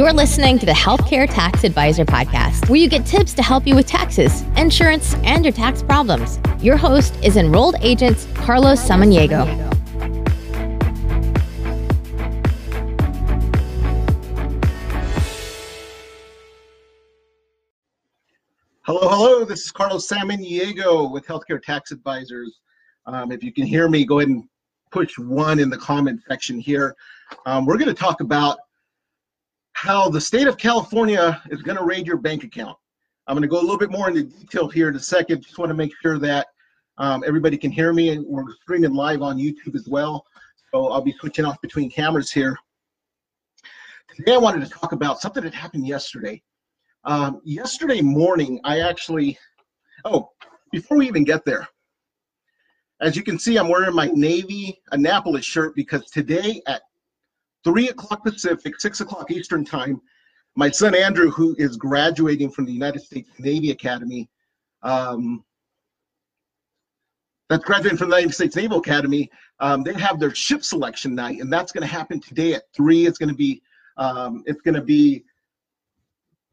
You're listening to the Healthcare Tax Advisor Podcast, where you get tips to help you with taxes, insurance, and your tax problems. Your host is enrolled agent Carlos Samaniego. Hello, hello. This is Carlos Samaniego with Healthcare Tax Advisors. Um, if you can hear me, go ahead and push one in the comment section here. Um, we're going to talk about how the state of California is going to raid your bank account. I'm going to go a little bit more into detail here in a second. Just want to make sure that um, everybody can hear me, and we're streaming live on YouTube as well. So I'll be switching off between cameras here. Today I wanted to talk about something that happened yesterday. Um, yesterday morning, I actually, oh, before we even get there, as you can see, I'm wearing my Navy Annapolis shirt because today at 3 o'clock Pacific, 6 o'clock Eastern Time. My son Andrew, who is graduating from the United States Navy Academy, um, that's graduating from the United States Naval Academy, um, they have their ship selection night, and that's going to happen today at 3. It's going to be um, it's going to be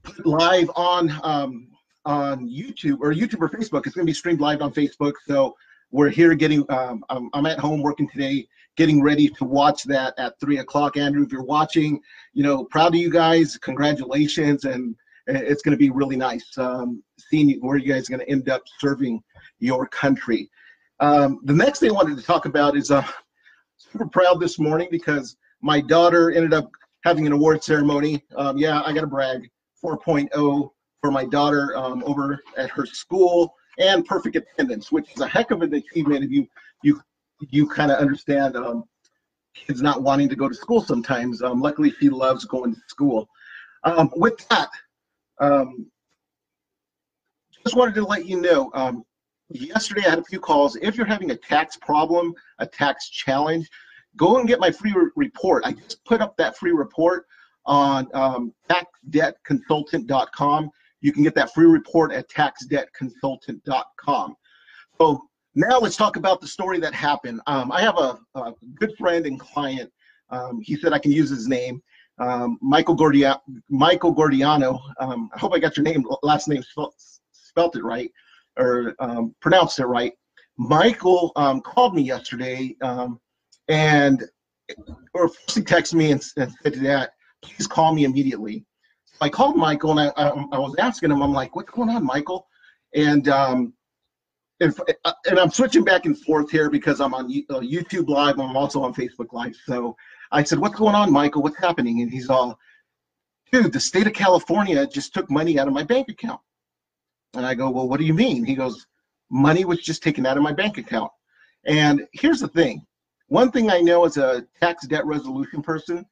put live on um, on YouTube or YouTube or Facebook. It's going to be streamed live on Facebook. So we're here getting. Um, I'm, I'm, at home working today, getting ready to watch that at three o'clock. Andrew, if you're watching, you know, proud of you guys. Congratulations, and it's going to be really nice um, seeing where you guys are going to end up serving your country. Um, the next thing I wanted to talk about is uh, super proud this morning because my daughter ended up having an award ceremony. Um, yeah, I got to brag. 4.0 for my daughter um, over at her school and perfect attendance, which is a heck of an achievement if you you you kind of understand um, kids not wanting to go to school sometimes. Um, luckily, she loves going to school. Um, with that, um, just wanted to let you know. Um, yesterday, I had a few calls. If you're having a tax problem, a tax challenge, go and get my free re- report. I just put up that free report on um, taxdebtconsultant.com. You can get that free report at taxdebtconsultant.com. So now let's talk about the story that happened. Um, I have a, a, good friend and client. Um, he said I can use his name. Um, Michael Gordia- Michael Gordiano. Um, I hope I got your name, last name spelt, it right or um, pronounced it right. Michael um, called me yesterday and or first he texted me and, and said that please call me immediately. So I called Michael and I, I, I, was asking him, I'm like, what's going on, Michael? And um, and, uh, and I'm switching back and forth here because I'm on uh, YouTube Live. I'm also on Facebook Live. So I said, what's going on, Michael? What's happening? And he's all, dude, the state of California just took money out of my bank account. And I go, well, what do you mean? He goes, money was just taken out of my bank account. And here's the thing. One thing I know as a tax debt resolution person,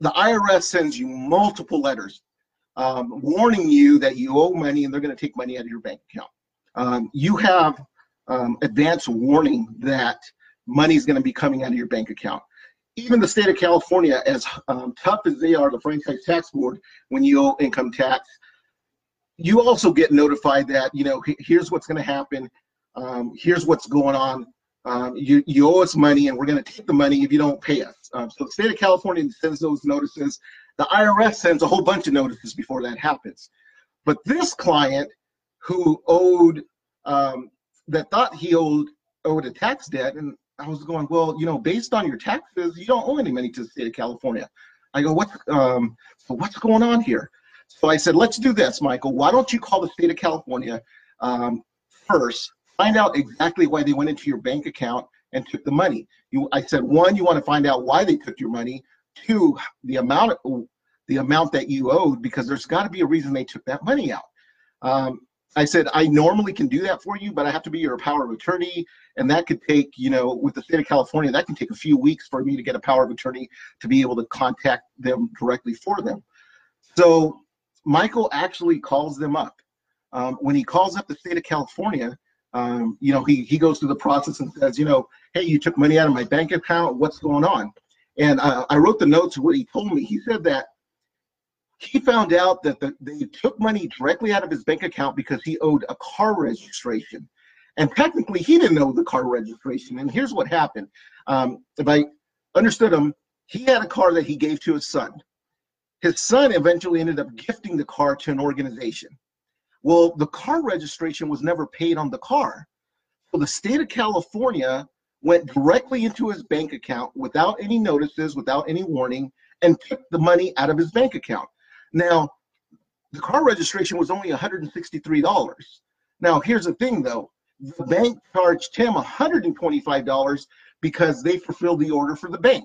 the IRS sends you multiple letters um, warning you that you owe money and they're going to take money out of your bank account. Um, you have um, advance warning that money is going to be coming out of your bank account. Even the state of California, as um, tough as they are, the franchise tax board, when you owe income tax, you also get notified that you know here's what's going to happen, um, here's what's going on. Um, you, you owe us money and we're going to take the money if you don't pay us. Um, so the state of California sends those notices. The IRS sends a whole bunch of notices before that happens. But this client who owed, um, that thought he owed, owed a tax debt, and I was going, well, you know, based on your taxes, you don't owe any money to the state of California. I go, what? Um, so what's going on here? So I said, let's do this, Michael. Why don't you call the state of California um, first? Find out exactly why they went into your bank account and took the money. You, I said, one, you want to find out why they took your money. Two, the amount of, the amount that you owed, because there's got to be a reason they took that money out. Um, I said, I normally can do that for you, but I have to be your power of attorney. And that could take, you know, with the state of California, that can take a few weeks for me to get a power of attorney to be able to contact them directly for them. So Michael actually calls them up. Um, when he calls up the state of California, um, you know, he, he goes through the process and says, you know, hey, you took money out of my bank account. What's going on? And uh, I wrote the notes of what he told me. He said that he found out that the, they took money directly out of his bank account because he owed a car registration. And technically, he didn't know the car registration. And here's what happened. Um, if I understood him, he had a car that he gave to his son. his son eventually ended up gifting the car to an organization. Well, the car registration was never paid on the car. So the state of California went directly into his bank account without any notices, without any warning, and took the money out of his bank account. Now, the car registration was only $163. Now, here's the thing though the bank charged him $125 because they fulfilled the order for the bank.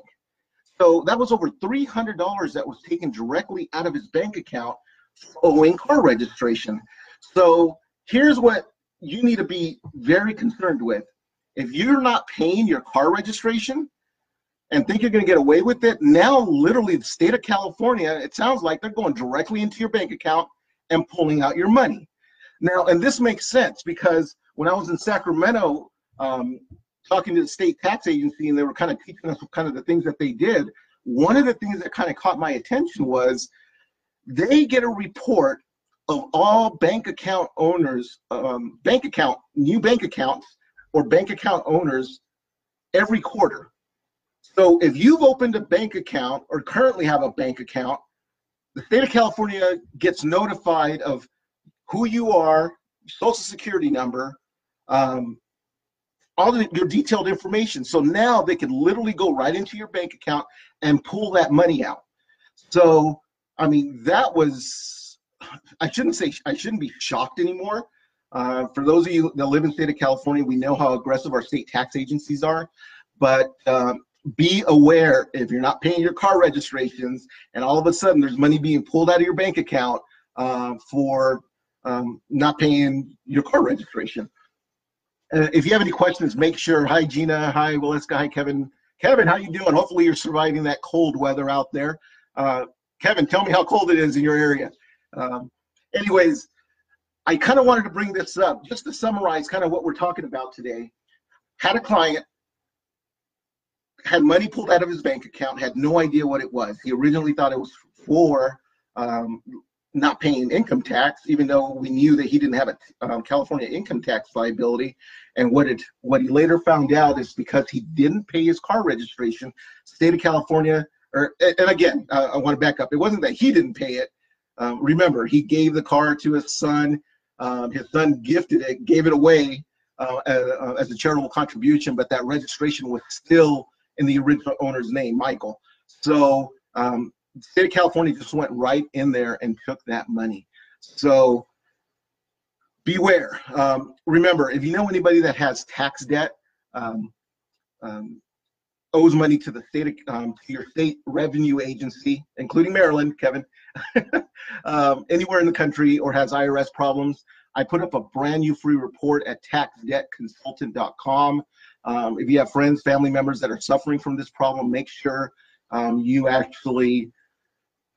So that was over $300 that was taken directly out of his bank account for owing car registration. So here's what you need to be very concerned with. If you're not paying your car registration and think you're going to get away with it, now literally the state of California, it sounds like they're going directly into your bank account and pulling out your money. Now, and this makes sense because when I was in Sacramento um, talking to the state tax agency and they were kind of teaching us kind of the things that they did, one of the things that kind of caught my attention was they get a report of all bank account owners, um, bank account, new bank accounts or bank account owners every quarter. So if you've opened a bank account or currently have a bank account, the state of California gets notified of who you are, social security number, um, all the, your detailed information. So now they can literally go right into your bank account and pull that money out. So, I mean, that was, I shouldn't say, I shouldn't be shocked anymore. Uh, for those of you that live in the state of California, we know how aggressive our state tax agencies are, but um, be aware if you're not paying your car registrations and all of a sudden there's money being pulled out of your bank account uh, for um, not paying your car registration. Uh, if you have any questions, make sure. Hi, Gina. Hi, Williska. Hi, Kevin. Kevin, how you doing? Hopefully you're surviving that cold weather out there. Uh, Kevin, tell me how cold it is in your area. Um, anyways, I kind of wanted to bring this up just to summarize kind of what we're talking about today. Had a client, had money pulled out of his bank account, had no idea what it was. He originally thought it was for um, not paying income tax, even though we knew that he didn't have a um, California income tax liability. And what it what he later found out is because he didn't pay his car registration, state of California. Or and again, uh, I want to back up. It wasn't that he didn't pay it. Um, remember, he gave the car to his son. Um, his son gifted it, gave it away uh, as, uh, as a charitable contribution, but that registration was still in the original owner's name, Michael. So um, the state of California just went right in there and took that money. So beware. Um, remember, if you know anybody that has tax debt, um, um, owes money to the state, um, to your state revenue agency, including Maryland, Kevin, um, anywhere in the country, or has IRS problems, I put up a brand new free report at taxdebtconsultant.com. Um, if you have friends, family members that are suffering from this problem, make sure um, you actually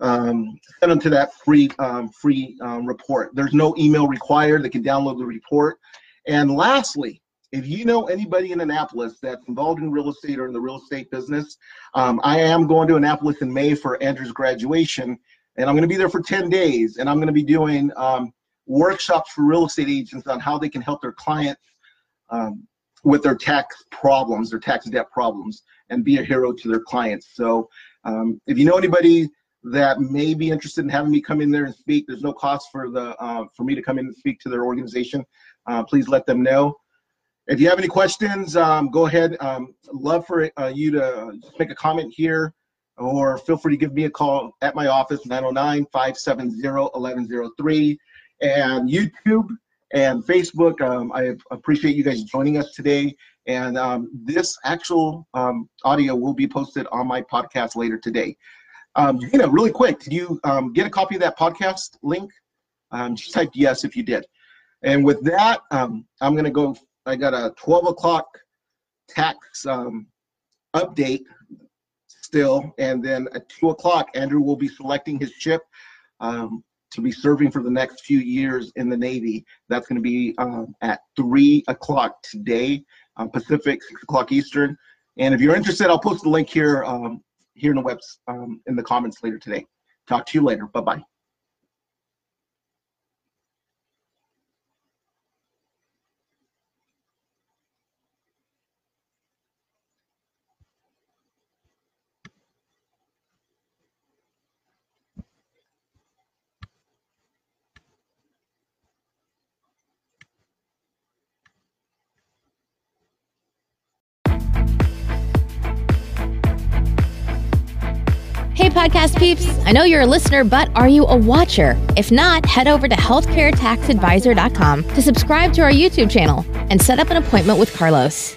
um, send them to that free um, free um, report. There's no email required. They can download the report. And lastly, if you know anybody in Annapolis that's involved in real estate or in the real estate business, um, I am going to Annapolis in May for Andrew's graduation, and I'm going to be there for 10 days, and I'm going to be doing um, workshops for real estate agents on how they can help their clients um, with their tax problems, their tax debt problems, and be a hero to their clients. So if you know anybody that may be interested in having me come in there and speak. There's no cost for the uh, for me to come in and speak to their organization. Uh, please let them know. If you have any questions, um, go ahead. Um, love for uh, you to make a comment here or feel free to give me a call at my office, 909-570-1103. And YouTube and Facebook, um, I appreciate you guys joining us today. And um, this actual um, audio will be posted on my podcast later today. Um, Gina, really quick, did you um, get a copy of that podcast link? Um, just type yes if you did. And with that, I'm going to go. I got a 12 o'clock tax update still. And then at 2 o'clock, Andrew will be selecting his chip. To be serving for the next few years in the Navy. That's going to be um, at 3 o'clock today, uh, Pacific, 6 o'clock Eastern. And if you're interested, I'll post the link here um, here in the webs um, in the comments later today. Talk to you later. Bye bye. Podcast peeps. I know you're a listener, but are you a watcher? If not, head over to healthcaretaxadvisor.com to subscribe to our YouTube channel and set up an appointment with Carlos.